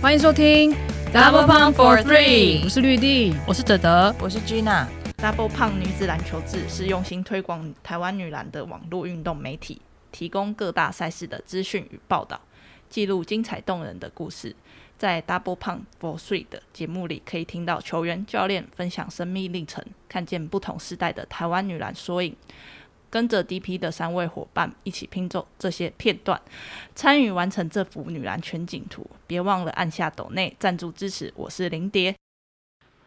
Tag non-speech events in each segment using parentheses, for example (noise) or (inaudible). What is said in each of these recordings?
欢迎收听 Double Pump for Three 我是绿地，我是德德，我是 Gina。Double 胖女子篮球志是用心推广台湾女篮的网络运动媒体，提供各大赛事的资讯与报道，记录精彩动人的故事。在 Double Pump for Three 的节目里，可以听到球员、教练分享生命历程，看见不同时代的台湾女篮缩影。跟着 DP 的三位伙伴一起拼凑这些片段，参与完成这幅女篮全景图。别忘了按下抖内赞助支持。我是林蝶。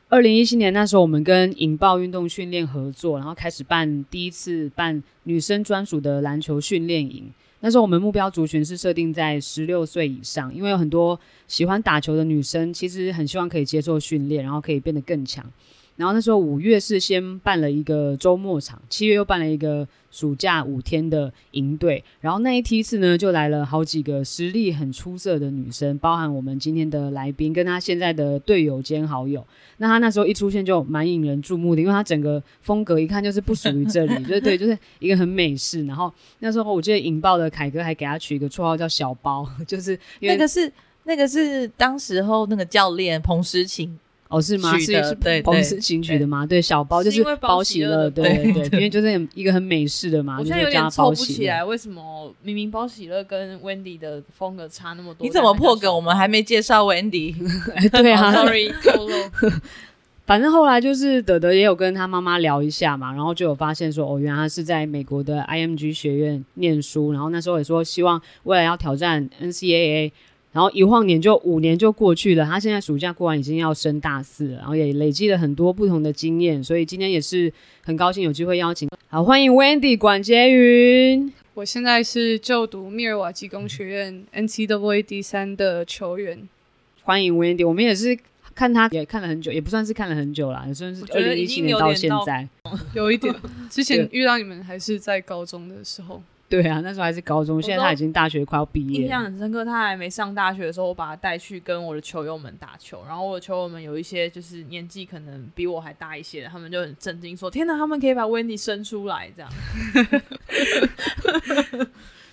二零一七年那时候，我们跟引爆运动训练合作，然后开始办第一次办女生专属的篮球训练营。那时候我们目标族群是设定在十六岁以上，因为有很多喜欢打球的女生，其实很希望可以接受训练，然后可以变得更强。然后那时候五月是先办了一个周末场，七月又办了一个暑假五天的营队。然后那一梯次呢，就来了好几个实力很出色的女生，包含我们今天的来宾跟她现在的队友兼好友。那她那时候一出现就蛮引人注目的，因为她整个风格一看就是不属于这里，对 (laughs) (laughs) 对，就是一个很美式。然后那时候我记得引爆的凯哥还给她取一个绰号叫小包，(laughs) 就是那个是那个是当时候那个教练彭诗晴哦，是吗？取的是是对彭对氏情取的吗？对，小包就是是因为包包喜乐，对对对，(laughs) 因为就是很一个很美式的嘛，我就是叫他现在有点凑包喜乐。不起来，为什么明明包喜乐跟 Wendy 的风格差那么多？你怎么破梗？我们还没没介绍 Wendy。(laughs) 哎对啊，Sorry，透露。(laughs) 反正后来就是德德也有跟他妈妈聊一下嘛，然后就有发现说，哦，原来他是在美国的 IMG 学院念书，然后那时候也说希望未来要挑战 NCAA，然后一晃年就五年就过去了，他现在暑假过完已经要升大四了，然后也累积了很多不同的经验，所以今天也是很高兴有机会邀请，好欢迎 Wendy 管洁云。我现在是就读密尔瓦基工学院 NCAA 第三的球员。欢迎 Wendy，我们也是看他也看了很久，也不算是看了很久啦，也算是觉二零一七年到现在。有一点，(laughs) 之前遇到你们还是在高中的时候。对啊，那时候还是高中，现在他已经大学快要毕业印。象很深刻，他还没上大学的时候，我把他带去跟我的球友们打球，然后我的球友们有一些就是年纪可能比我还大一些的，他们就很震惊说：“天哪，他们可以把 Wendy 生出来！”这样，(laughs)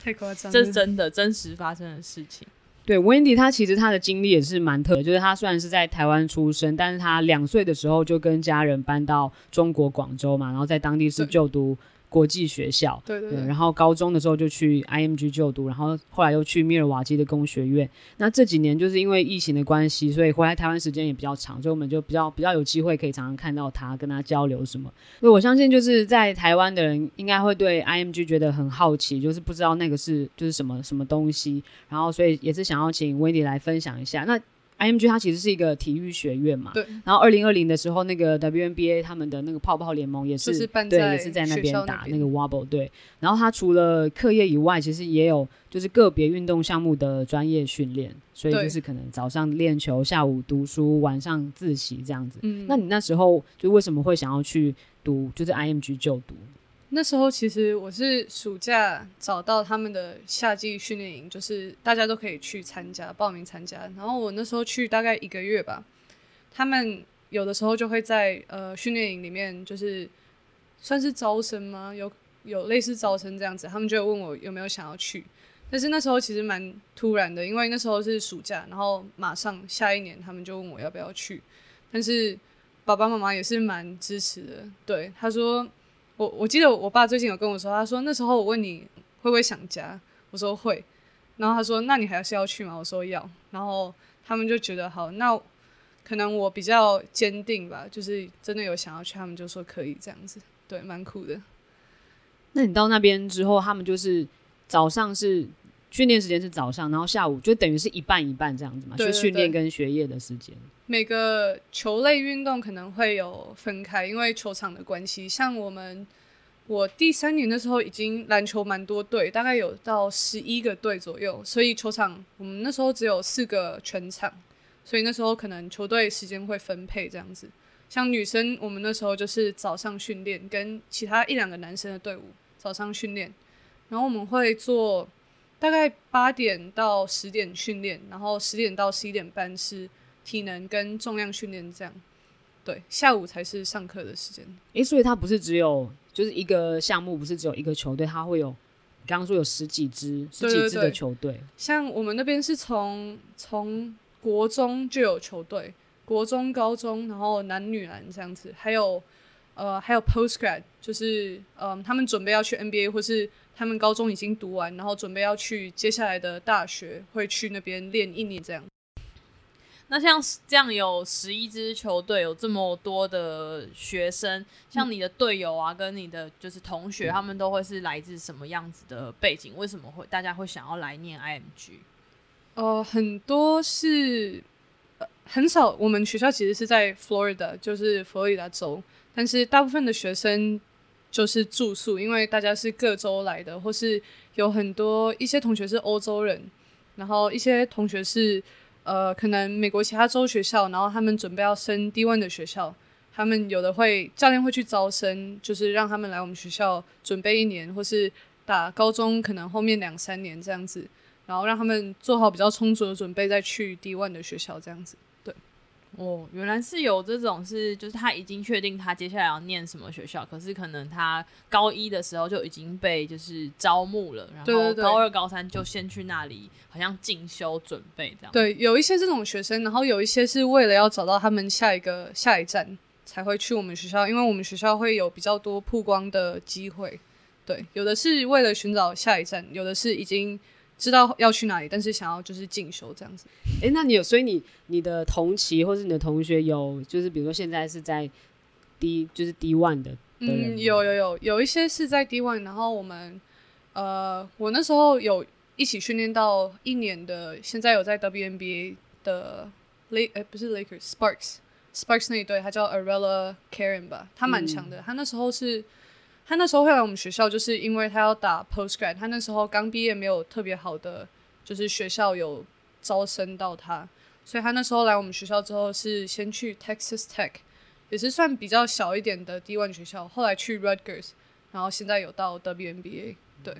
太夸张了，这是真的真实发生的事情。对，Wendy 她其实她的经历也是蛮特别，就是她虽然是在台湾出生，但是她两岁的时候就跟家人搬到中国广州嘛，然后在当地是就读国际学校。对，对对对然后高中的时候就去 IMG 就读，然后后来又去密尔瓦基的工学院。那这几年就是因为疫情的关系，所以回来台湾时间也比较长，所以我们就比较比较有机会可以常常看到他，跟他交流什么。所以我相信就是在台湾的人应该会对 IMG 觉得很好奇，就是不知道那个是就是什么什么东西，然后所以也是想要请 Wendy 来分享一下。那 IMG 它其实是一个体育学院嘛，对。然后二零二零的时候，那个 WNBA 他们的那个泡泡联盟也是就是办对，也是在那边打那个 Wobble 对。然后他除了课业以外，其实也有就是个别运动项目的专业训练，所以就是可能早上练球，下午读书，晚上自习这样子。嗯，那你那时候就为什么会想要去读就是 IMG 就读？那时候其实我是暑假找到他们的夏季训练营，就是大家都可以去参加，报名参加。然后我那时候去大概一个月吧，他们有的时候就会在呃训练营里面，就是算是招生吗？有有类似招生这样子，他们就问我有没有想要去。但是那时候其实蛮突然的，因为那时候是暑假，然后马上下一年他们就问我要不要去。但是爸爸妈妈也是蛮支持的，对他说。我我记得我爸最近有跟我说，他说那时候我问你会不会想家，我说会，然后他说那你还是要去吗？我说要，然后他们就觉得好，那可能我比较坚定吧，就是真的有想要去，他们就说可以这样子，对，蛮酷的。那你到那边之后，他们就是早上是训练时间是早上，然后下午就等于是一半一半这样子嘛，就训练跟学业的时间。每个球类运动可能会有分开，因为球场的关系。像我们，我第三年的时候已经篮球蛮多队，大概有到十一个队左右，所以球场我们那时候只有四个全场，所以那时候可能球队时间会分配这样子。像女生，我们那时候就是早上训练，跟其他一两个男生的队伍早上训练，然后我们会做大概八点到十点训练，然后十点到十一点半是体能跟重量训练这样。对，下午才是上课的时间。诶，所以它不是只有就是一个项目，不是只有一个球队，它会有你刚刚说有十几支、十几支的球队。像我们那边是从从国中就有球队，国中、高中，然后男女篮这样子，还有呃还有 post grad，就是嗯他们准备要去 NBA 或是他们高中已经读完，然后准备要去接下来的大学，会去那边练一年这样。那像这样有十一支球队，有这么多的学生，像你的队友啊，跟你的就是同学，他们都会是来自什么样子的背景？为什么会大家会想要来念 IMG？呃，很多是呃很少，我们学校其实是在 Florida，就是佛罗里达州，但是大部分的学生就是住宿，因为大家是各州来的，或是有很多一些同学是欧洲人，然后一些同学是呃可能美国其他州学校，然后他们准备要升 D one 的学校，他们有的会教练会去招生，就是让他们来我们学校准备一年，或是打高中可能后面两三年这样子。然后让他们做好比较充足的准备，再去 D one 的学校这样子。哦，原来是有这种是，就是他已经确定他接下来要念什么学校，可是可能他高一的时候就已经被就是招募了，然后高二、高三就先去那里好像进修准备这样。对，有一些这种学生，然后有一些是为了要找到他们下一个下一站才会去我们学校，因为我们学校会有比较多曝光的机会。对，有的是为了寻找下一站，有的是已经知道要去哪里，但是想要就是进修这样子。哎、那你有，所以你你的同期或是你的同学有，就是比如说现在是在 D 就是 D one 的的嗯，有有有有一些是在 D one，然后我们呃，我那时候有一起训练到一年的，现在有在 WNBA 的 Lake 呃不是 Lakers，Sparks Sparks 那一队，他叫 Arella Karen 吧，他蛮强的。他那时候是，他那时候会来我们学校，就是因为他要打 Post Grad，他那时候刚毕业，没有特别好的，就是学校有招生到他，所以他那时候来我们学校之后是先去 Texas Tech。也是算比较小一点的 D1 学校，后来去 Rutgers，然后现在有到 WNBA，对，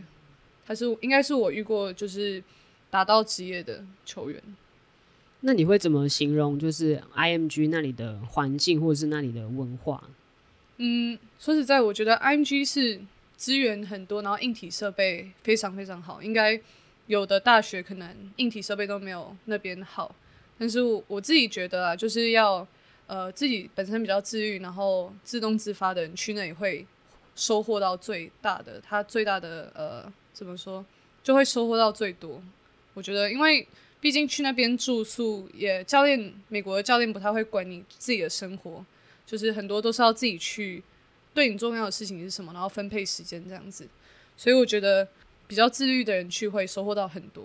他是应该是我遇过就是打到职业的球员。那你会怎么形容就是 IMG 那里的环境或者是那里的文化？嗯，说实在，我觉得 IMG 是资源很多，然后硬体设备非常非常好，应该有的大学可能硬体设备都没有那边好，但是我我自己觉得啊，就是要呃自己本身比较自律，然后自动自发的人去那里会收获到最大的，他最大的呃怎么说，就会收获到最多。我觉得，因为毕竟去那边住宿也教练，美国的教练不太会管你自己的生活，就是很多都是要自己去对你重要的事情是什么，然后分配时间这样子。所以我觉得比较自律的人去会收获到很多。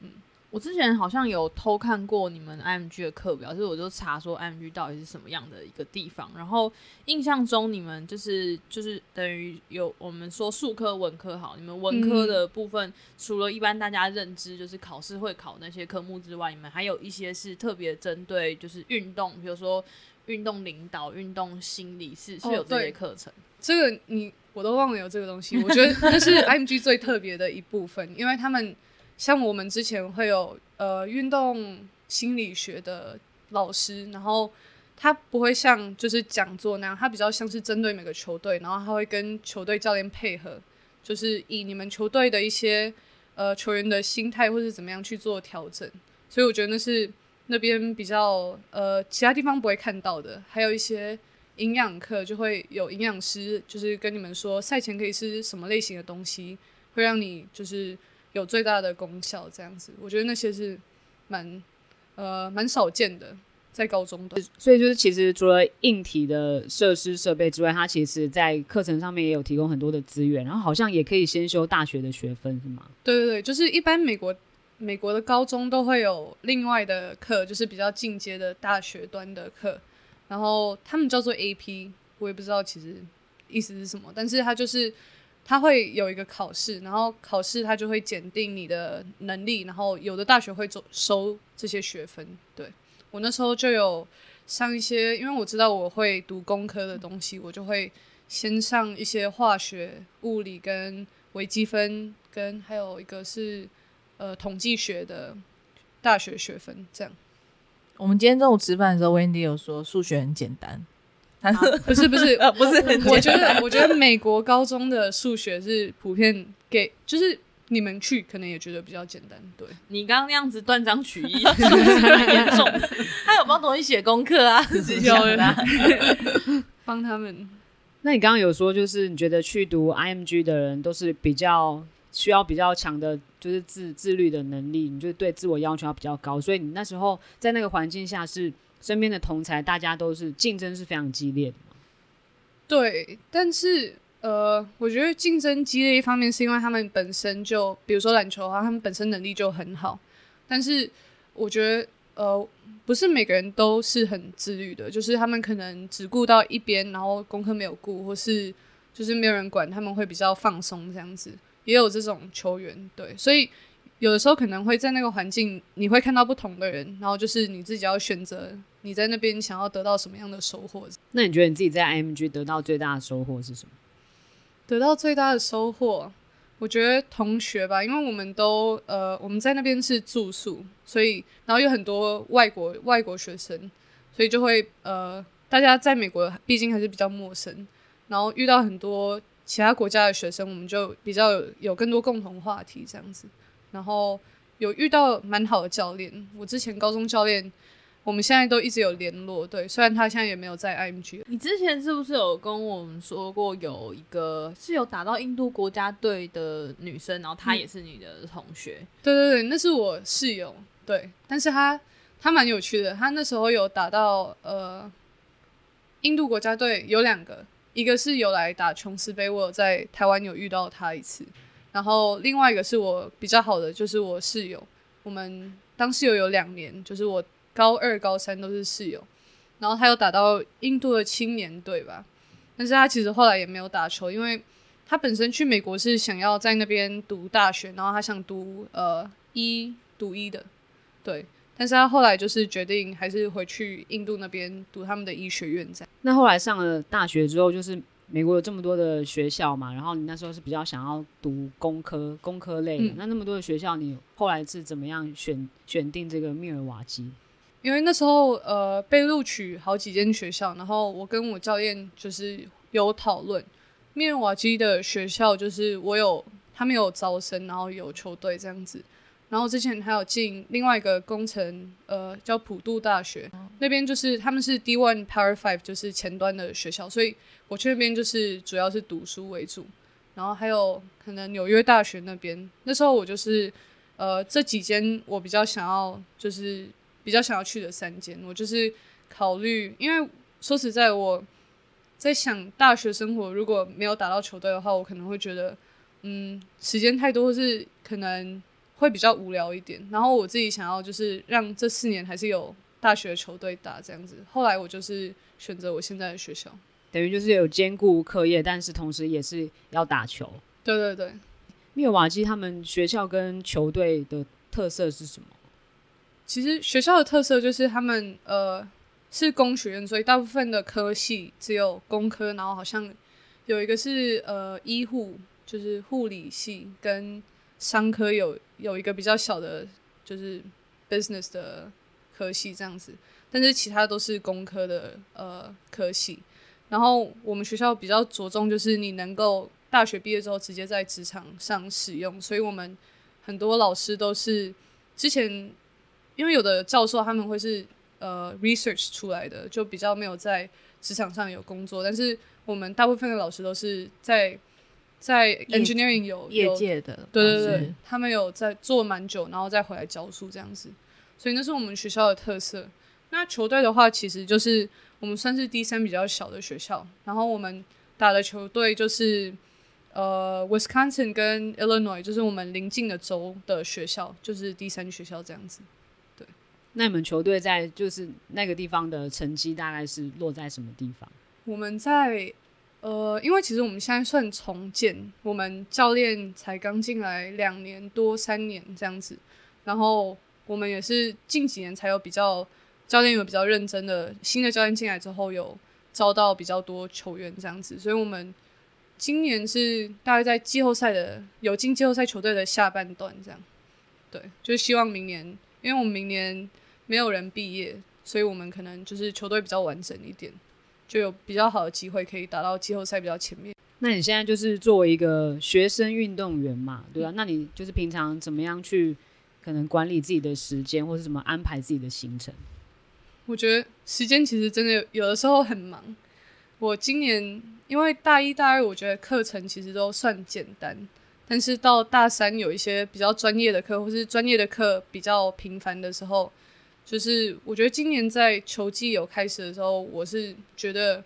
嗯我之前好像有偷看过你们 IMG 的课表，就是我就查说 IMG 到底是什么样的一个地方，然后印象中你们就是就是等于有我们说数科文科好，你们文科的部分、除了一般大家认知就是考试会考那些科目之外，你们还有一些是特别针对就是运动，比如说运动领导、运动心理是是哦有这些课程。这个你我都忘了有这个东西，(laughs) 我觉得那是 IMG 最特别的一部分，因为他们像我们之前会有呃运动心理学的老师，然后他不会像就是讲座那样，他比较像是针对每个球队，然后他会跟球队教练配合，就是以你们球队的一些呃球员的心态或是怎么样去做调整，所以我觉得那是那边比较呃其他地方不会看到的，还有一些。营养课就会有营养师，就是跟你们说赛前可以吃什么类型的东西，会让你就是有最大的功效。这样子，我觉得那些是蛮呃蛮少见的，在高中的。所以就是其实除了硬体的设施设备之外，它其实在课程上面也有提供很多的资源，然后好像也可以先修大学的学分，是吗？对对对，就是一般美国美国的高中都会有另外的课，就是比较进阶的大学端的课，然后他们叫做 AP，我也不知道其实意思是什么，但是它就是它会有一个考试，然后考试它就会检定你的能力，然后有的大学会收收这些学分。对我那时候就有上一些，因为我知道我会读工科的东西，我就会先上一些化学、物理跟微积分，跟还有一个是呃统计学的大学学分，这样。我们今天中午吃饭的时候，Wendy 有说数学很简单，不是不是呃 (laughs) 不是很我简单，觉得我觉得美国高中的数学是普遍给，就是你们去可能也觉得比较简单。对，你刚刚那样子断章取义，(laughs) 是不是很严重？他有帮同学写功课啊，(laughs) 自己想的啊。帮他们。那你刚刚有说，就是你觉得去读 IMG 的人都是比较需要比较强的，就是自自律的能力，你就对自我要求要比较高，所以你那时候在那个环境下是身边的同才，大家都是竞争是非常激烈的？对，但是呃，我觉得竞争激烈一方面是因为他们本身就，比如说篮球的话，他们本身能力就很好，但是我觉得呃，不是每个人都是很自律的，就是他们可能只顾到一边，然后功课没有顾，或是就是没有人管，他们会比较放松这样子，也有这种球员，对，所以有的时候可能会在那个环境，你会看到不同的人，然后就是你自己要选择你在那边想要得到什么样的收获。那你觉得你自己在 IMG 得到最大的收获是什么？得到最大的收获，我觉得同学吧，因为我们都呃我们在那边是住宿，所以然后有很多外国外国学生，所以就会呃大家在美国毕竟还是比较陌生，然后遇到很多其他国家的学生，我们就比较有有更多共同话题这样子，然后有遇到蛮好的教练，我之前高中教练。我们现在都一直有联络，对，虽然他现在也没有在 IMG。你之前是不是有跟我们说过，有一个是有打到印度国家队的女生，然后她也是你的同学？对对对，那是我室友，对，但是她她蛮有趣的，她那时候有打到呃印度国家队有两个，一个是有来打琼斯杯，我有在台湾有遇到他一次，然后另外一个是我比较好的，就是我室友，我们当室友有两年，就是我。高二、高三都是室友，然后他有打到印度的青年队吧，但是他其实后来也没有打球，因为他本身去美国是想要在那边读大学，然后他想读呃医读医的，对，但是他后来就是决定还是回去印度那边读他们的医学院。在那后来上了大学之后，就是美国有这么多的学校嘛，然后你那时候是比较想要读工科、工科类的，那那么多的学校，你后来是怎么样选选定这个密尔瓦基？因为那时候呃被录取好几间学校，然后我跟我教练就是有讨论，密尔瓦基的学校就是我有他们有招生，然后有球队这样子，然后之前还有进另外一个工程呃叫普渡大学，那边就是他们是 D One Power Five 就是前端的学校，所以我去那边就是主要是读书为主，然后还有可能纽约大学那边，那时候我就是呃这几间我比较想要就是。比较想要去的三间，我就是考虑，因为说实在，我在想大学生活如果没有打到球队的话，我可能会觉得，嗯，时间太多或是可能会比较无聊一点。然后我自己想要就是让这四年还是有大学球队打这样子。后来我就是选择我现在的学校，等于就是有兼顾课业，但是同时也是要打球。对对对，密尔瓦基他们学校跟球队的特色是什么？其实学校的特色就是他们呃是工学院，所以大部分的科系只有工科，然后好像有一个是呃医护，就是护理系跟商科有有一个比较小的，就是 business 的科系这样子，但是其他都是工科的呃科系。然后我们学校比较着重就是你能够大学毕业之后直接在职场上使用，所以我们很多老师都是之前。因为有的教授他们会是呃 research 出来的，就比较没有在职场上有工作。但是我们大部分的老师都是在在 engineering 有业界的，对对对，他们有在做蛮久，然后再回来教书这样子。所以那是我们学校的特色。那球队的话，其实就是我们算是第三比较小的学校，然后我们打的球队就是呃 Wisconsin 跟 Illinois，就是我们邻近的州的学校，就是第三学校这样子。对那你们球队在就是那个地方的成绩大概是落在什么地方？我们在呃，因为其实我们现在算重建，我们教练才刚进来两年多三年这样子，然后我们也是近几年才有比较教练有比较认真的新的教练进来之后，有招到比较多球员这样子，所以我们今年是大概在季后赛的有进季后赛球队的下半段这样，对，就希望明年，因为我们明年。没有人毕业，所以我们可能就是球队比较完整一点。就有比较好的机会可以打到季后赛比较前面。那你现在就是作为一个学生运动员嘛，对吧、那你就是平常怎么样去可能管理自己的时间，或是怎么安排自己的行程？我觉得时间其实真的有的时候很忙。我今年因为大一、大二，我觉得课程其实都算简单，但是到大三有一些比较专业的课，或是专业的课比较频繁的时候，就是我觉得今年在球季有开始的时候，我是觉得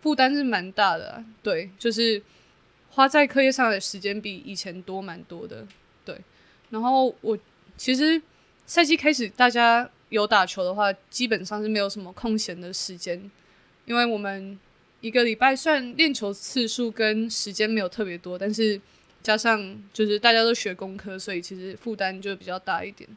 负担是蛮大的、对，就是花在课业上的时间比以前多蛮多的，对。然后我其实赛季开始，大家有打球的话，基本上是没有什么空闲的时间，因为我们一个礼拜算练球次数跟时间没有特别多，但是加上就是大家都学工科，所以其实负担就比较大一点。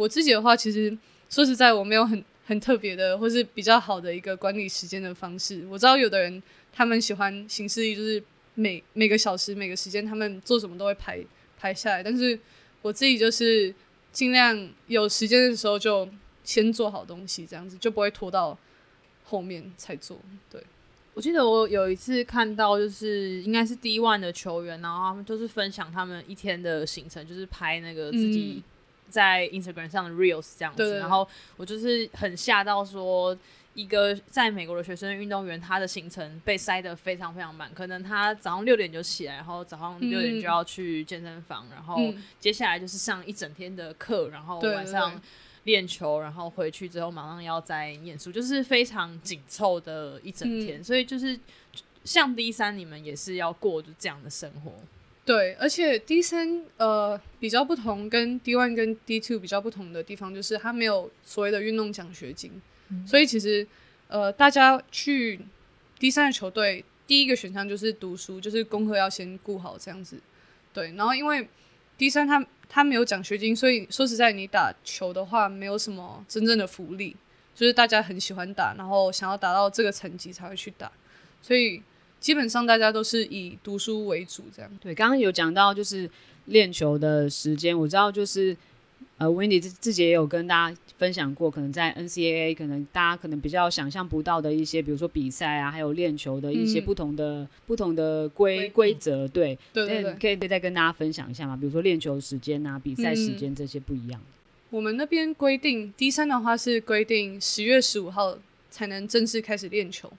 对我自己的话，其实说实在，我没有很很特别的，或是比较好的一个管理时间的方式。我知道有的人他们喜欢行事历，就是每每个小时、每个时间他们做什么都会排排下来，但是我自己就是尽量有时间的时候就先做好东西，这样子就不会拖到后面才做。对，我记得我有一次看到，就是应该是 D one 的球员，然后他们就是分享他们一天的行程，就是拍那个自己在 Instagram 上的 reels 这样子。然后我就是很吓到说，一个在美国的学生运动员，他的行程被塞得非常非常满，可能他早上六点就起来，然后早上六点就要去健身房，然后嗯接下来就是上一整天的课，然后晚上。练球，然后回去之后马上要再念书，就是非常紧凑的一整天。嗯所以就是像 D 三，你们也是要过就这样的生活。对，而且 D 三呃比较不同，跟 D one 跟 D two 比较不同的地方，就是它没有所谓的运动奖学金，所以其实呃大家去 D 三的球队，第一个选项就是读书，就是功课要先顾好这样子。对，然后因为 D 三它它没有奖学金，所以说实在你打球的话，没有什么真正的福利，就是大家很喜欢打，然后想要达到这个成绩才会去打，所以基本上大家都是以读书为主这样。对，刚刚有讲到就是练球的时间，我知道就是呃，Wendy 自自己也有跟大家分享过，可能在 NCAA 可能大家可能比较想象不到的一些，比如说比赛啊，还有练球的一些嗯不同的、不同的规规规则。对，那对对对，可以再跟大家分享一下嘛？比如说练球时间啊，比赛时嗯间这些不一样。我们那边规定，D 三的话是规定十月十五号才能正式开始练球，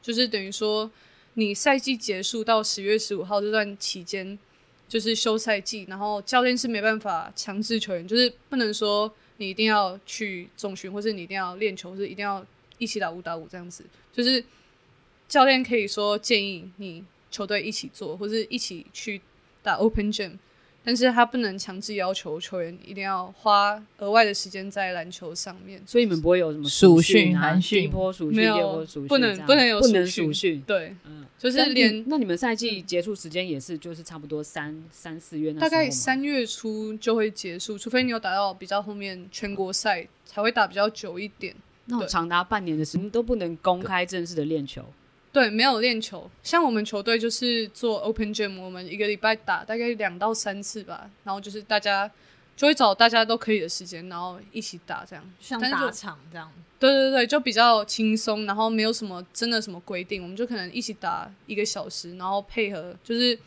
就是等于说你赛季结束到十月十五号这段期间，就是休赛季，然后教练是没办法强制球员，就是不能说你一定要去总训，或是你一定要练球，或是一定要一起打五打五这样子，就是教练可以说建议你球队一起做，或是一起去打 Open Gym。但是他不能强制要求球员一定要花额外的时间在篮球上面。所以你们不会有什么暑训寒训波暑训、没有第二波暑训不能不能有不能暑训。对，嗯，就是连那你们赛季结束时间也是就是差不多三三四月那大概三月初就会结束，除非你有打到比较后面全国赛才会打比较久一点。那种长达半年的时间都不能公开正式的练球。对，没有练球。像我们球队就是做 Open Gym，我们一个礼拜打大概两到三次吧，然后就是大家就会找大家都可以的时间，然后一起打这样。像打场这样，对对对，就比较轻松，然后没有什么真的什么规定，我们就可能一起打一个小时，然后配合就是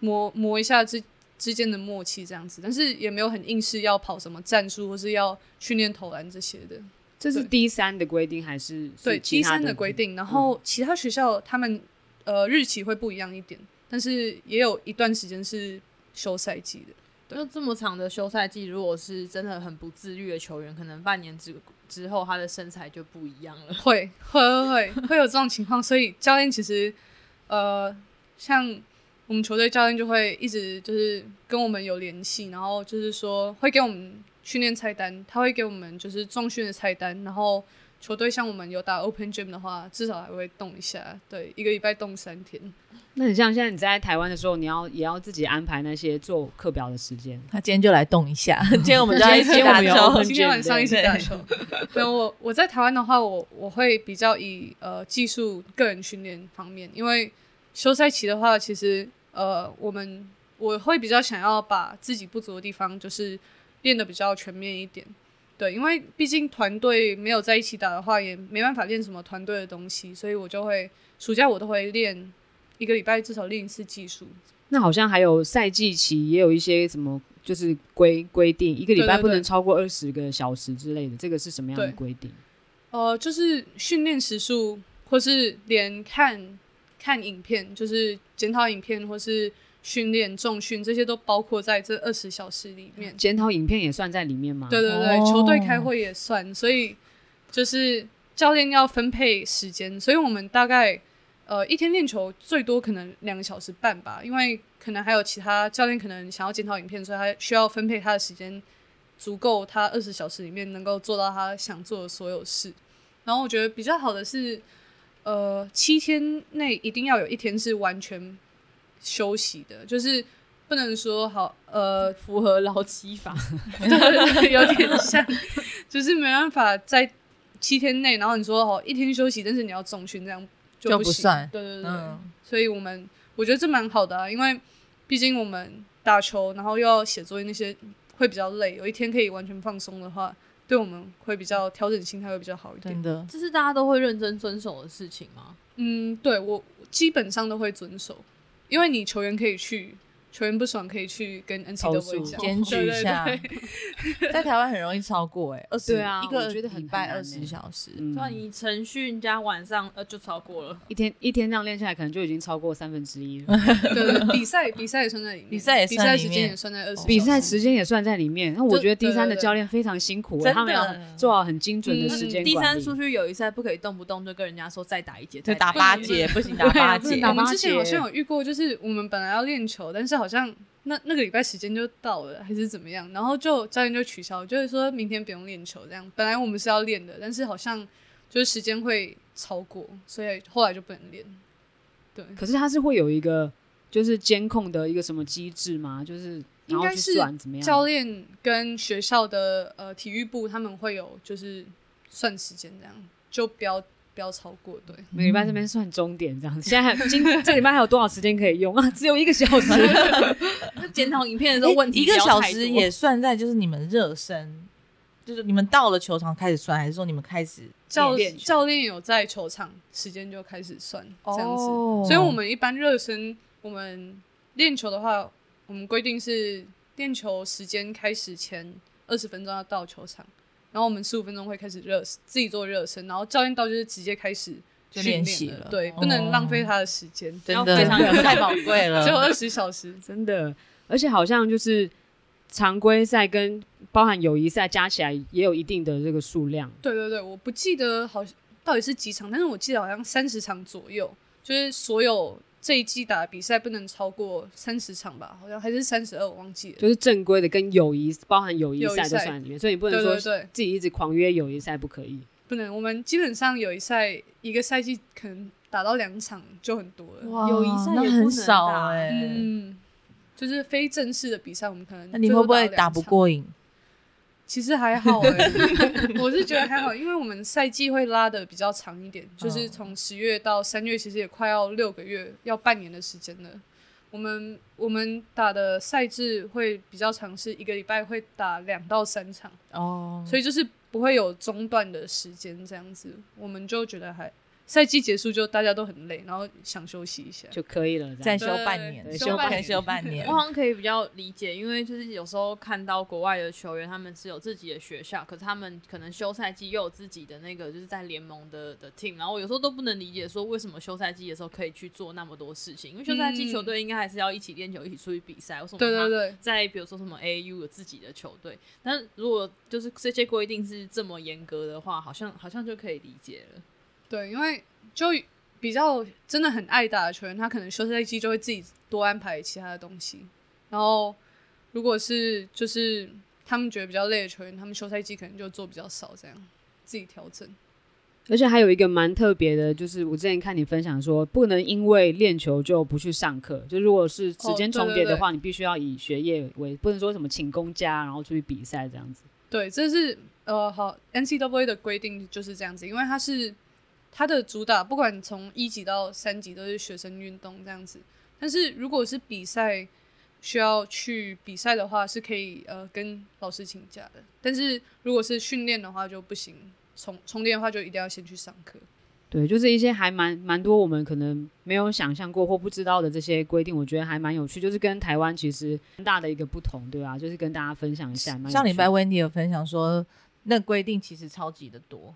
磨磨一下之之间的默契这样子，但是也没有很硬是要跑什么战术或是要训练投篮这些的。这是对 D 三的规定还是是对其 D 三的规？定，然后其他学校他们呃日期会不一样一点，但是也有一段时间是休赛季的。就这么长的休赛季，如果是真的很不自律的球员，可能半年之之后他的身材就不一样了。会会会会会有这种情况，所以教练其实呃，像我们球队教练就会一直就是跟我们有联系，然后就是说会给我们训练菜单，他会给我们就是重训的菜单，然后球队像我们有打 Open Gym 的话，至少还会动一下，对，一个礼拜动三天。那你像现在你在台湾的时候，你要也要自己安排那些做课表的时间。他今天就来动一下，(laughs) 今天我们就要一起打球。今天晚上一起打球。(laughs) 没有我我在台湾的话，我我会比较以呃技术个人训练方面，因为休赛期的话，其实呃我们我会比较想要把自己不足的地方就是练的比较全面一点。对，因为毕竟团队没有在一起打的话，也没办法练什么团队的东西，所以我就会暑假我都会练一个礼拜至少练一次技术。那好像还有赛季期也有一些什么，就是规规定，一个礼拜不能超过二十个小时之类的，这个是什么样的规定？呃，就是训练时数，或是连看看影片，就是检讨影片，或是训练重训，这些都包括在这二十小时里面。检讨影片也算在里面吗？对对对，哦球队开会也算，所以就是教练要分配时间，所以我们大概呃一天练球最多可能两个小时半吧，因为可能还有其他教练可能想要检讨影片，所以他需要分配他的时间足够，他二十小时里面能够做到他想做的所有事。然后我觉得比较好的是，呃，七天内一定要有一天是完全休息的，就是不能说好呃符合劳基法，对对对，有点像，就是没办法在七天内，然后你说哦一天休息，但是你要重训，这样就就不行不算对对对，嗯所以我们我觉得这蛮好的啊，因为毕竟我们打球，然后又要写作业那些会比较累，有一天可以完全放松的话，对我们会比较调整心态会比较好一点真。的。这是大家都会认真遵守的事情吗？嗯，对我基本上都会遵守，因为你球员可以去，球员不爽可以去跟投 NCAA 诉讲，检举一下。对。(laughs) 在台湾很容易超过哎、欸，二十对啊一个我觉得很礼拜二十小时，嗯。对啊，你晨训加晚上呃就超过了。一天一天这样练下来，可能就已经超过三分之一了。(laughs) 对对，比赛比赛也算在里面，比赛也比算里面赛时间也算在二十，比赛时间也算在里面。那我觉得第三的教练非常辛苦，真他们要做好很精准的嗯时间第。三出去友谊赛不可以动不动就跟人家说再打一节，再打八节，不行打八节。我们之前好像有遇过，就是我们本来要练球，但是好像那那个礼拜时间就到了，还是怎么样，然后就教练就取消，就是说明天不用练球这样。本来我们是要练的，但是好像就是时间会超过，所以后来就不能练。对，可是他是会有一个就是监控的一个什么机制吗？就是应该是怎么样？教练跟学校的呃体育部他们会有就是算时间这样，就不要不要超过。对，每个礼拜这边算终点这样。现在还 (laughs) 今这礼拜还有多少时间可以用啊？(laughs) 只有一个小时。(laughs) 检讨影片的时候问题一个小时也算在就是你们热身，就是你们到了球场开始算，还是说你们开始教练教练有在球场，时间就开始算这样子。哦所以我们一般热身，我们练球的话，我们规定是练球时间开始前二十分钟要到球场，然后我们十五分钟会开始热自己做热身，然后教练到就是直接开始就训练习了。了，对，哦不能浪费他的时间，要真的非常有太宝贵了，只有二十小时。真的，而且好像就是常规赛跟包含友谊赛加起来也有一定的这个数量。对对对，我不记得好到底是几场，但是我记得好像三十场左右，就是所有这一季打的比赛不能超过三十场吧，好像还是三十二，我忘记了。就是正规的跟友谊包含友谊赛都友谊赛算在里面，所以你不能说自己一直狂约友谊赛不可以。不能。我们基本上友谊赛一个赛季可能打到两场就很多了。哇友谊赛那也很少打哎、嗯，就是非正式的比赛，我们可能那你会不会打？不过瘾？其实还好哎、(laughs) 我是觉得还好，因为我们赛季会拉的比较长一点，就是从十月到三月，其实也快要六个月，要半年的时间了。我们我们打的赛制会比较长，是一个礼拜会打两到三场，哦，所以就是不会有中断的时间这样子，我们就觉得还赛季结束就大家都很累，然后想休息一下。就可以了。再休半年，休半休半年休半年我。好像可以比较理解，因为就是有时候看到国外的球员，他们是有自己的学校，可是他们可能休赛季又有自己的那个就是在联盟的的 team，然后我有时候都不能理解说为什么休赛季的时候可以去做那么多事情，因为休赛季嗯球队应该还是要一起练球、一起出去比赛，为什么对对他对，在比如说什么 AU 有自己的球队，但如果就是这些规定是这么严格的话，好像好像就可以理解了。对，因为就比较真的很爱打的球员，他可能休赛季就会自己多安排其他的东西。然后，如果是就是他们觉得比较累的球员，他们休赛季可能就做比较少，这样自己调整。而且还有一个蛮特别的，就是我之前看你分享说，不能因为练球就不去上课。就如果是时间哦对对对重叠的话，你必须要以学业为，不能说什么请公假，然后出去比赛这样子。对，这是呃好 NCAA 的规定就是这样子，因为它是它的主打，不管从一级到三级都是学生运动这样子。但是如果是比赛，需要去比赛的话，是可以呃跟老师请假的。但是如果是训练的话就不行，充充电的话就一定要先去上课。对，就是一些还蛮蛮多我们可能没有想象过或不知道的这些规定，我觉得还蛮有趣，就是跟台湾其实很大的一个不同，对吧、就是跟大家分享一下。上礼拜 Wendy 有分享说，那规定其实超级的多，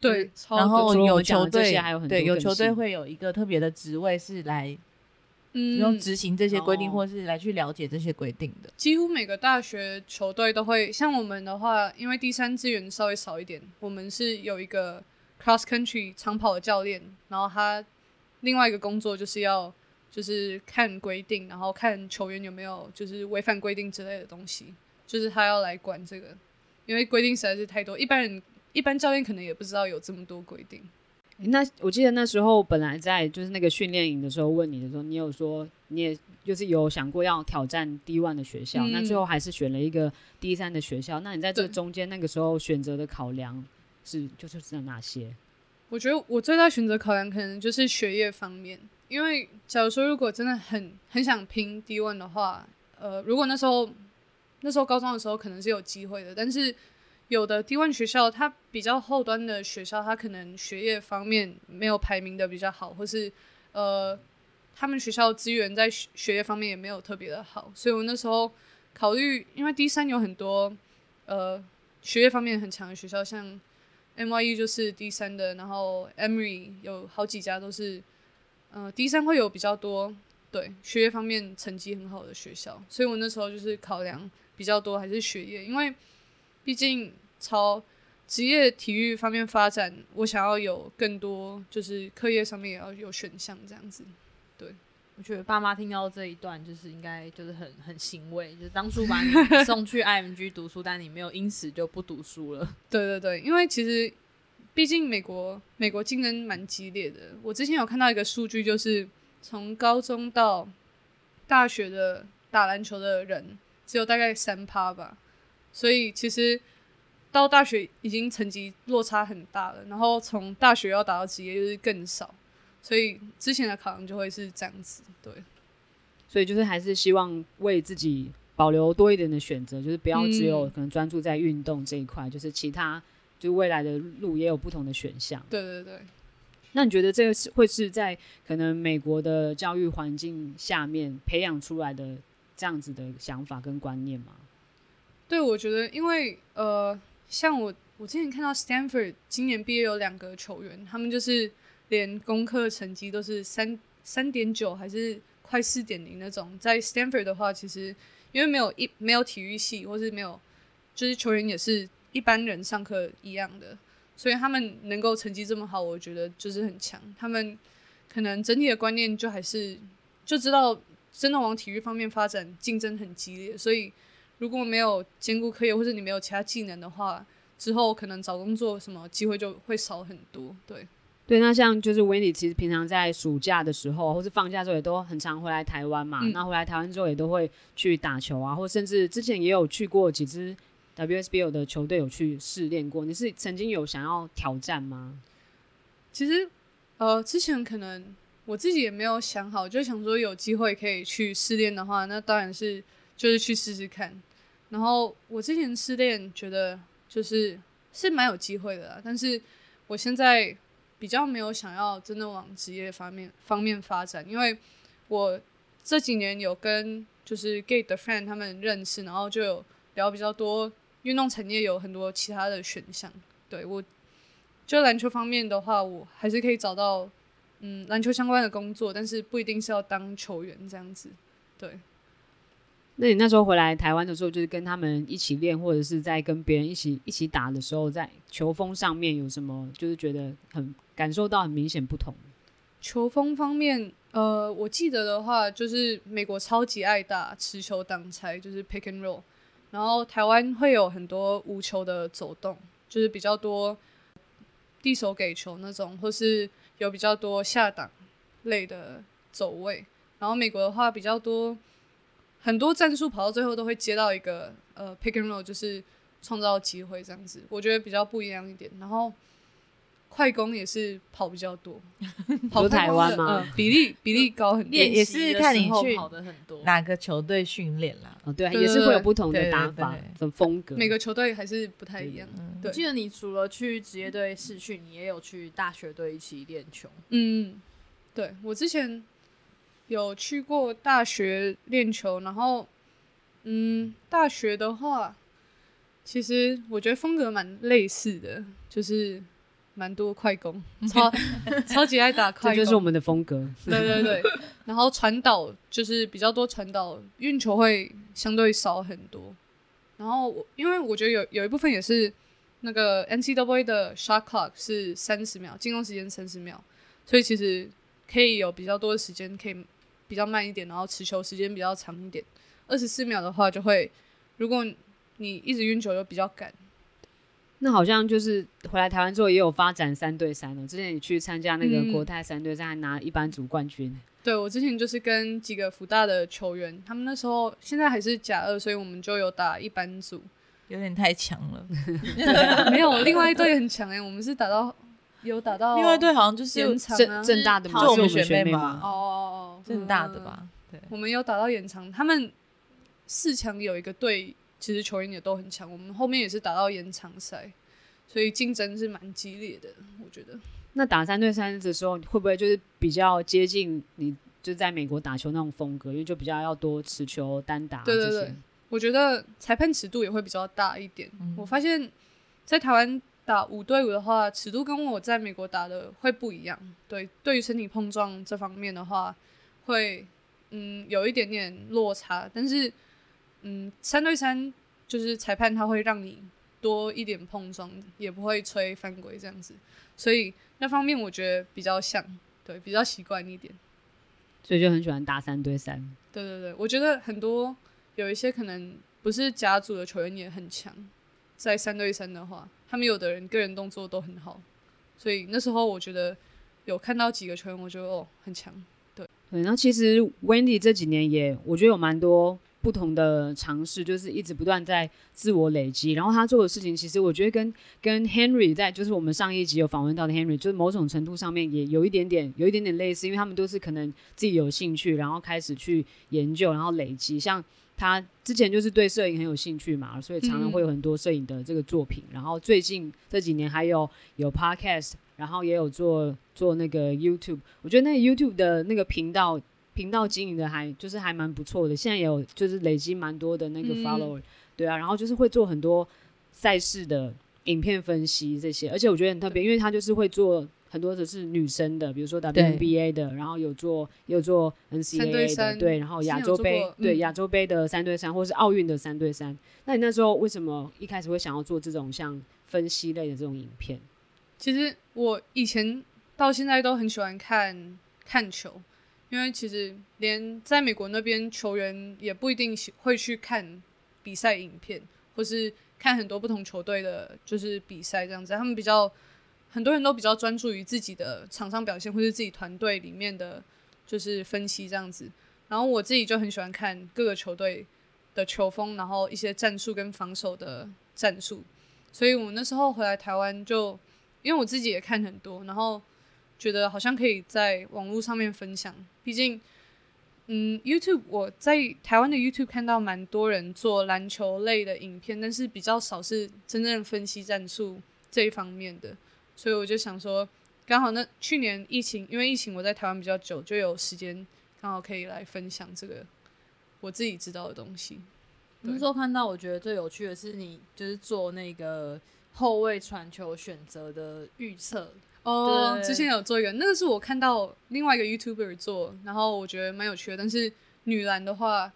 对，超然后有球队还有很多对有球队会有一个特别的职位是来嗯用执行这些规定，哦或是来去了解这些规定的。几乎每个大学球队都会，像我们的话，因为第三资源稍微少一点，我们是有一个 cross country 长跑的教练，然后他另外一个工作就是要就是看规定，然后看球员有没有就是违反规定之类的东西，就是他要来管这个，因为规定实在是太多，一般人一般教练可能也不知道有这么多规定。那我记得那时候本来在就是那个训练营的时候问你的时候，你有说你也就是有想过要挑战 D one 的学校，嗯那最后还是选了一个 D 三的学校。那你在这对中间那个时候选择的考量是就是在哪些？我觉得我最大选择考量可能就是学业方面，因为假如说如果真的很很想拼 D one 的话，呃，如果那时候那时候高中的时候可能是有机会的，但是有的 D one 学校它比较后端的学校，它可能学业方面没有排名的比较好，或是呃他们学校资源在学学业方面也没有特别的好，所以我那时候考虑，因为 D 三有很多呃学业方面很强的学校，像 NYU 就是 D 三的，然后 Emory 有好几家都是，呃，，D 三会有比较多对学业方面成绩很好的学校，所以我那时候就是考量比较多还是学业，因为毕竟朝职业体育方面发展，我想要有更多就是课业上面也要有选项这样子。对我觉得爸妈听到这一段，就是应该就是很很欣慰，就是当初把你 (laughs) 送去 IMG 读书，但你没有因此就不读书了。对对对，因为其实毕竟美国美国竞争蛮激烈的。我之前有看到一个数据，就是从高中到大学的打篮球的人只有大概三趴吧，所以其实到大学已经成绩落差很大了，然后从大学要打到职业就是更少，所以之前的考量就会是这样子。对，所以就是还是希望为自己保留多一点的选择，就是不要只有嗯可能专注在运动这一块，就是其他就未来的路也有不同的选项。对对对。那你觉得这个是会是在可能美国的教育环境下面培养出来的这样子的想法跟观念吗？对，我觉得因为呃，像我我之前看到 Stanford 今年毕业有两个球员，他们就是连功课成绩都是三三点九还是快四点零那种。在 Stanford 的话，其实因为没有一没有体育系，或是没有就是球员也是一般人上课一样的，所以他们能够成绩这么好，我觉得就是很强。他们可能整体的观念就还是就知道真的往体育方面发展，竞争很激烈，所以。如果没有兼顾课业，或者你没有其他技能的话，之后可能找工作什么机会就会少很多。对，对，那像就是 Wendy，其实平常在暑假的时候，或是放假的时候，也都很常回来台湾嘛。嗯那回来台湾之后，也都会去打球啊，或甚至之前也有去过几支 WSBL 的球队有去试练过。你是曾经有想要挑战吗？其实呃，之前可能我自己也没有想好，就想说有机会可以去试练的话，那当然是就是去试试看。然后我之前失恋觉得就是是蛮有机会的啦，但是我现在比较没有想要真的往职业方面方面发展，因为我这几年有跟就是 gay 的 friend 他们认识，然后就有聊比较多运动产业有很多其他的选项。对我就篮球方面的话，我还是可以找到嗯篮球相关的工作，但是不一定是要当球员这样子。对。那你那时候回来台湾的时候，就是跟他们一起练，或者是在跟别人一起一起打的时候，在球风上面有什么，就是觉得很感受到很明显不同？球风方面，呃，我记得的话，就是美国超级爱打持球挡拆，就是 pick and roll，然后台湾会有很多无球的走动，就是比较多递手给球那种，或是有比较多下挡类的走位。然后美国的话比较多，很多战术跑到最后都会接到一个呃 pick and roll，就是创造机会这样子，我觉得比较不一样一点。然后快攻也是跑比较多，跑台湾吗嗯比例比例高很多。也也是看你去跑的很多，哪个球队训练啦？哦，对啊，也是会有不同的打法的风格。每个球队还是不太一样。我记得你除了去职业队试训，你也有去大学队一起练球。嗯，对我之前有去过大学练球，然后嗯，大学的话，其实我觉得风格蛮类似的，就是蛮多快攻，(laughs) 超超级爱打快攻，这就是我们的风格。对对对，然后传导就是比较多传导，运球会相对少很多。然后我因为我觉得有有一部分也是那个 NCAA 的 shot clock 是三十秒，进攻时间三十秒，所以其实可以有比较多的时间可以比较慢一点，然后持球时间比较长一点。二十四秒的话就会，如果你一直运球就比较赶。那好像就是回来台湾之后也有发展三对三了。之前你去参加那个嗯国泰三对三，还拿一班组冠军。对我之前就是跟几个福大的球员，他们那时候现在还是甲二，所以我们就有打一班组。有点太强了。(laughs) 没有，另外一队很强哎、我们是打到有打到另外一队好像就是正正大的嘛，就我们学学妹嘛嘛。哦哦正大的吧？对，我们有打到延长，他们四强有一个队，其实球员也都很强，我们后面也是打到延长赛，所以竞争是蛮激烈的，我觉得。那打三对三的时候，会不会就是比较接近你就在美国打球那种风格？因为就比较要多持球、单打、啊、对对对。我觉得裁判尺度也会比较大一点。嗯我发现，在台湾打五对五的话，尺度跟我在美国打的会不一样。对，对于身体碰撞这方面的话，会嗯有一点点落差。但是，嗯，三对三就是裁判他会让你多一点碰撞，也不会吹犯规这样子。所以那方面我觉得比较像，对，比较习惯一点。所以就很喜欢打三对三。对对对，我觉得很多有一些可能不是甲组的球员也很强，在三对三的话，他们有的人个人动作都很好，所以那时候我觉得有看到几个球员，我觉得哦很强。对，然后其实 Wendy 这几年也，我觉得有蛮多不同的尝试，就是一直不断在自我累积。然后他做的事情，其实我觉得跟跟 Henry 在，就是我们上一集有访问到的 Henry，就是某种程度上面也有一点点，有一点点类似，因为他们都是可能自己有兴趣，然后开始去研究，然后累积。像他之前就是对摄影很有兴趣嘛，所以常常会有很多摄影的这个作品。然后最近这几年还有有 Podcast，然后也有做做那个 YouTube。我觉得那个 YouTube 的那个频道频道经营的还就是还蛮不错的，现在也有就是累积蛮多的那个嗯 follower，、对啊，然后就是会做很多赛事的影片分析这些，而且我觉得很特别，因为他就是会做很多的是女生的，比如说 WNBA 的，然后有做有做 NCAA 的，对然后亚洲杯对亚洲杯的三对三，或是奥运的三对三。那你那时候为什么一开始会想要做这种像分析类的这种影片？其实我以前到现在都很喜欢看看球，因为其实连在美国那边球员也不一定喜会去看比赛影片，或是看很多不同球队的，就是比赛这样子。他们比较很多人都比较专注于自己的场上表现，或是自己团队里面的就是分析这样子。然后我自己就很喜欢看各个球队的球风，然后一些战术跟防守的战术。所以我那时候回来台湾就。因为我自己也看很多，然后觉得好像可以在网络上面分享。毕竟，嗯，YouTube 我在台湾的 YouTube 看到蛮多人做篮球类的影片，但是比较少是真正分析战术这一方面的。所以我就想说，刚好那去年疫情，因为疫情我在台湾比较久，就有时间刚好可以来分享这个我自己知道的东西。那时候看到，我觉得最有趣的是你就是做那个后卫传球选择的预测，哦，对之前有做一个，那个是我看到另外一个 YouTuber 做，然后我觉得蛮有趣的。但是女篮的话，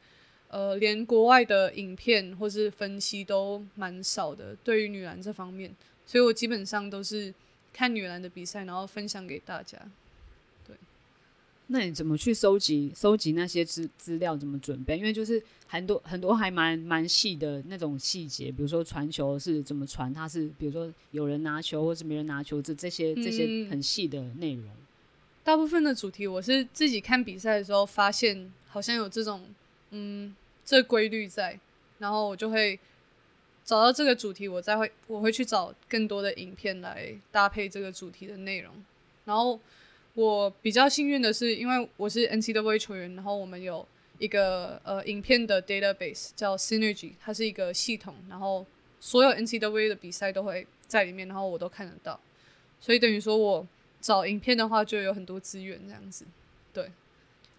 呃，连国外的影片或是分析都蛮少的，对于女篮这方面，所以我基本上都是看女篮的比赛，然后分享给大家。对那你怎么去收集收集那些资资料？怎么准备？因为就是很多很多还蛮蛮细的那种细节，比如说传球是怎么传，它是比如说有人拿球或是没人拿球，这这些这些嗯很细的内容。大部分的主题我是自己看比赛的时候发现，好像有这种嗯这规律在，然后我就会找到这个主题，我再会我会去找更多的影片来搭配这个主题的内容。然后我比较幸运的是，因为我是 NCAA 球员，然后我们有一个呃影片的 database 叫 Synergy，它是一个系统，然后所有 NCAA 的比赛都会在里面，然后我都看得到。所以等于说我找影片的话，就有很多资源这样子。对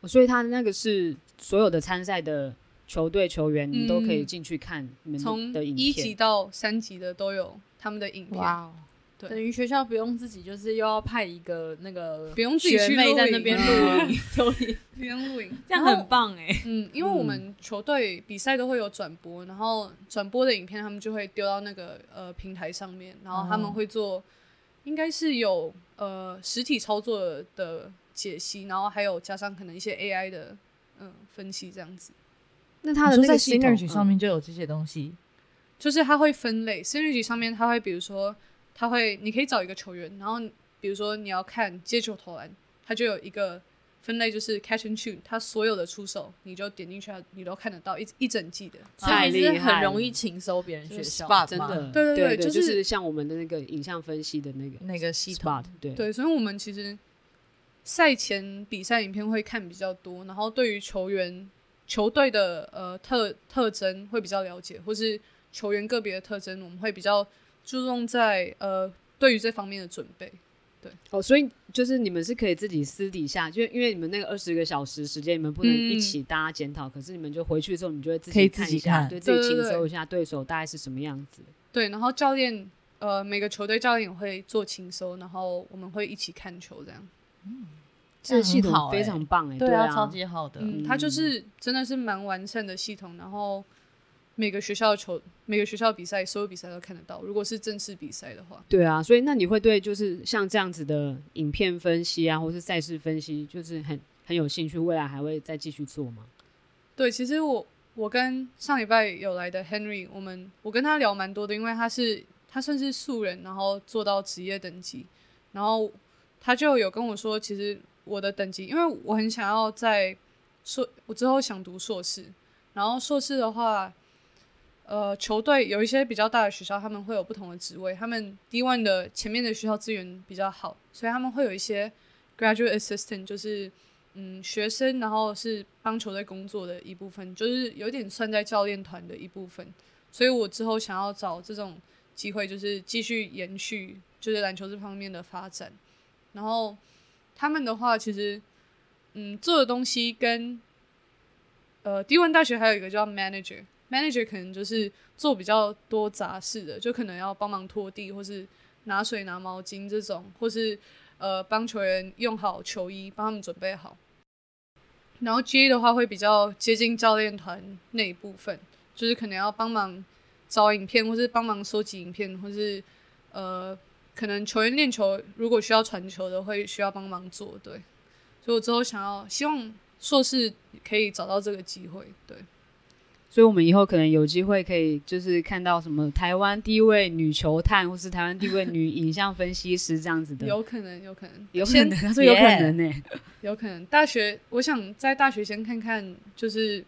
所以他那个是所有的参赛的球队球员，你都可以进去看你们从的影一级片。到三级的都有他们的影片，哇哦，对。等于学校不用自己，就是又要派一个那个不用自己学妹在那边录 (laughs) 不用录影，这样然后很棒哎。嗯，因为我们球队比赛都会有转播，然后转播的影片他们就会丢到那个呃平台上面，然后他们哦。会做，应该是有呃实体操作的解析，然后还有加上可能一些 AI 的嗯、分析这样子，那他的那个系统 Synergy 上面就有这些东西，就是它会分类，Synergy 上面它会比如说它会你可以找一个球员，然后比如说你要看接球投篮，它就有一个。分类就是 catch and shoot，它所有的出手你就点进去，它你都看得到一一整季的。太厉害很容易了情搜别人学校。真的，嘛对对对对就就是是像我们的那个影像分析的那个那个系统 spot，对对，所以我们其实赛前比赛影片会看比较多，然后对于球员、球队的呃特特征会比较了解，或是球员个别的特征，我们会比较注重在呃对于这方面的准备。对哦，所以就是你们是可以自己私底下，就因为你们那个二十个小时时间，你们不能一嗯起大家检讨，可是你们就回去之后，你们就会自可以己看一下，自己看对自己对对对轻搜一下对手大概是什么样子。对，然后教练呃每个球队教练也会做清收，然后我们会一起看球这样。这个系统非常棒哎，对啊，超级好的。嗯，它就是真的是蛮完善的系统，然后每个学校的球、每个学校比赛，所有比赛都看得到。如果是正式比赛的话，对啊，所以那你会对就是像这样子的影片分析啊，或是赛事分析，就是很很有兴趣，未来还会再继续做吗？对，其实我我跟上礼拜有来的 Henry，我们我跟他聊蛮多的，因为他是他算是素人，然后做到职业等级，然后他就有跟我说，其实我的等级，因为我很想要在硕，我之后想读硕士，然后硕士的话，呃，球队有一些比较大的学校，他们会有不同的职位，他们 D one 的前面的学校资源比较好，所以他们会有一些 graduate assistant，就是嗯学生，然后是帮球队工作的一部分，就是有点算在教练团的一部分。所以我之后想要找这种机会，就是继续延续就是篮球这方面的发展。然后他们的话，其实嗯做的东西跟呃低温大学还有一个叫 manager。manager 可能就是做比较多杂事的，就可能要帮忙拖地，或是拿水、拿毛巾这种，或是呃帮球员用好球衣，帮他们准备好。然后 G 的话会比较接近教练团那一部分，就是可能要帮忙找影片，或是帮忙收集影片，或是呃可能球员练球如果需要传球的，会需要帮忙做。对，所以我之后想要希望硕士可以找到这个机会。对。所以我们以后可能有机会可以就是看到什么台湾第一位女球探，或是台湾第一位女影像分析师这样子的，有可能，有可能，有可能，他说有可能呢、有可能。大学，我想在大学先看看，就是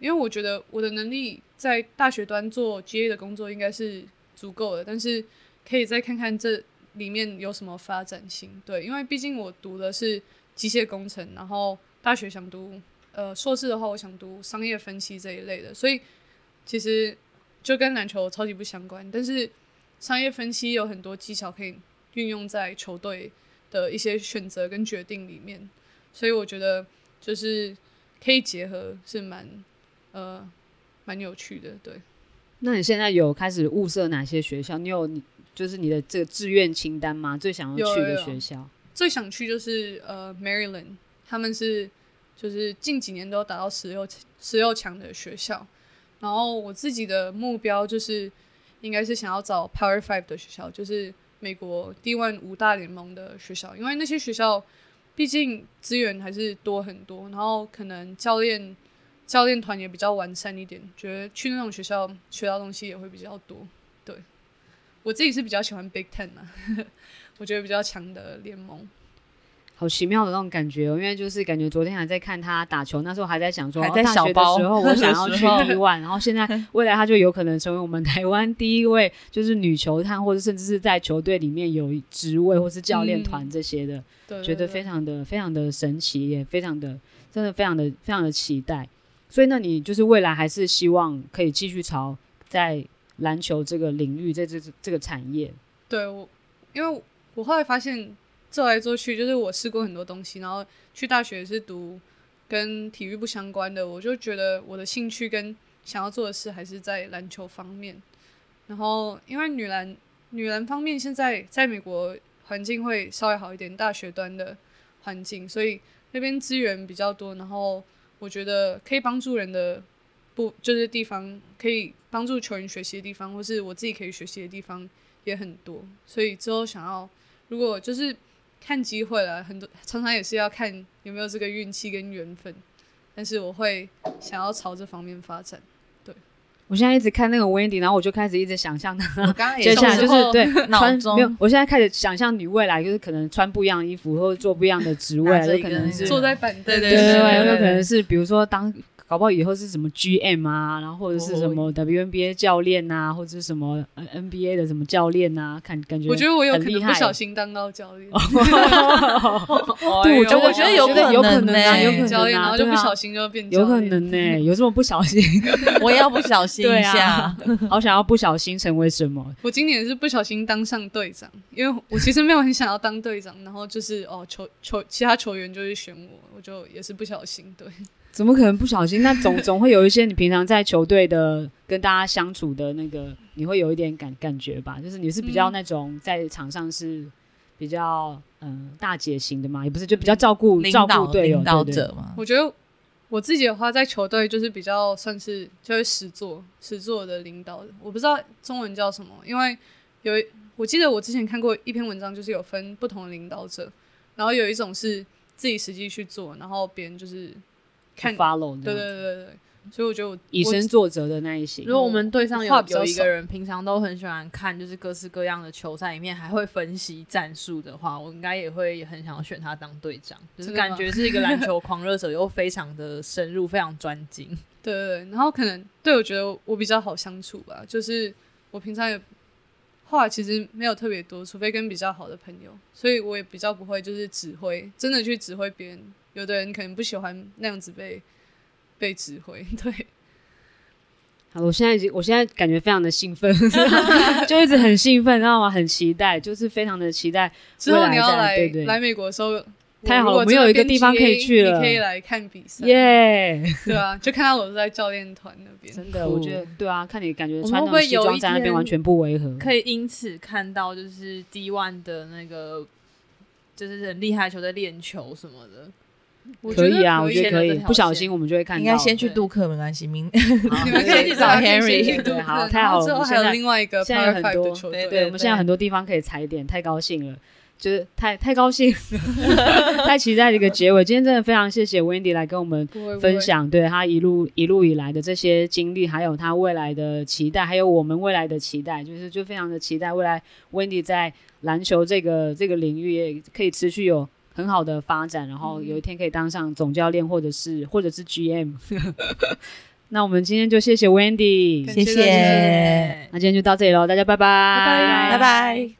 因为我觉得我的能力在大学端做 GA 的工作应该是足够的，但是可以再看看这里面有什么发展性。对，因为毕竟我读的是机械工程，然后大学想读呃硕士的话，我想读商业分析这一类的，所以其实就跟篮球超级不相关，但是商业分析有很多技巧可以运用在球队的一些选择跟决定里面，所以我觉得就是可以结合是蛮呃蛮有趣的，对。那你现在有开始物色哪些学校？你有就是你的这个志愿清单吗？最想要去的有有有学校？最想去就是呃 Maryland，他们是就是近几年都达到十六十六强的学校。然后我自己的目标就是应该是想要找 Power Five 的学校，就是美国 D One 五大联盟的学校，因为那些学校毕竟资源还是多很多，然后可能教练教练团也比较完善一点，觉得去那种学校学到东西也会比较多。对我自己是比较喜欢 Big Ten 啊，我觉得比较强的联盟。好奇妙的那种感觉哦，因为就是感觉昨天还在看他打球，那时候还在想说，还在哦大学的小包时候我想要去的时候 D one，然后现在 (laughs) 未来他就有可能成为我们台湾第一位就是女球探，或者甚至是在球队里面有职位或是教练团这些的，对，觉得非常的非常的神奇，也非常的真的非常的非常的期待。所以，那你就是未来还是希望可以继续朝在篮球这个领域，在这这个产业，对我，因为我后来发现做来做去，就是我试过很多东西，然后去大学是读跟体育不相关的，我就觉得我的兴趣跟想要做的事还是在篮球方面。然后，因为女篮女篮方面现在在美国环境会稍微好一点，大学端的环境，所以那边资源比较多，然后我觉得可以帮助人的不就是地方，可以帮助球员学习的地方，或是我自己可以学习的地方也很多，所以之后想要如果就是看机会了，很多常常也是要看有没有这个运气跟缘分，但是我会想要朝这方面发展。对我现在一直看那个 Wendy，然后我就开始一直想象她我刚刚也接下来就是对脑中穿没有，我现在开始想象你未来就是可能穿不一样的衣服，或者做不一样的职位，拿着一个有可能是坐在板凳，对对对对，对有可能是比如说当。搞不好以后是什么 GM 啊，然后或者是什么 WNBA 教练啊，或者是什么呃 NBA 的什么教练啊，看感觉我觉得我有可能不小心当到教练，(laughs) 对，我觉得我觉得有可可能有可能啊教练，然后就不小心就变教有可能呢、(laughs) 有这么不小心？(laughs) 我也要不小心一下啊。，好想要不小心成为什么？我今年是不小心当上队长，因为我其实没有很想要当队长，然后就是哦球球其他球员就是选我，我就也是不小心对。怎么可能不小心？那总 (laughs) 总会有一些你平常在球队的跟大家相处的那个，你会有一点感感觉吧？就是你是比较嗯那种在场上是比较嗯大姐型的嘛，也不是就比较照顾照顾队友领导者嘛，我觉得我自己的话，在球队就是比较算是就是实做实做的领导，我不知道中文叫什么，因为有一我记得我之前看过一篇文章，就是有分不同的领导者，然后有一种是自己实际去做，然后别人就是看，follow 对对对对对，所以我觉得我以身作则的那一型如。果我们队上有有一个人平常都很喜欢看，就是各式各样的球赛里面还会分析战术的话，我应该也会很想选他当队长，就是感觉是一个篮 (laughs) 球狂热者，又非常的深入，非常专精。(laughs) 对对对，然后可能对我觉得我比较好相处吧，就是我平常也话其实没有特别多，除非跟比较好的朋友，所以我也比较不会就是指挥，真的去指挥别人。有的人可能不喜欢那样子被被指挥，(laughs) 对，好，我现在已经，我现在感觉非常的兴奋，(laughs) (laughs) 就一直很兴奋，知道吗？很期待，就是非常的期待。之后你要来来美国的时候，太好了我们有一个地方可以去了你可以来看比赛，耶、对啊，就看到我在教练团那边，真的，我觉得对啊，看你感觉我们穿那种西会有一装在那边完全不违和。可以因此看到，就是 D one 的那个，就是很厉害的球队练球什么的。可以啊，我觉得可以不小心我们就会看到。应该先去对杜克，没关系。明你们可以去找 Henry 对好太好了之后还有另外一个现在有很多对对，我们现在很多地方可以踩点，太高兴了，就是太太高兴，(laughs) 太期待这个结尾。今天真的非常谢谢 Wendy 来跟我们分享对他一路一路以来的这些经历，还有他未来的期待，还有我们未来的期待，就是就非常的期待未来 Wendy 在篮球这个这个领域也可以持续有很好的发展，然后有一天可以当上总教练，或者是或者是 GM。(laughs) 那我们今天就谢谢 Wendy，感谢谢那今天就到这里喽，大家拜拜，拜拜。拜拜。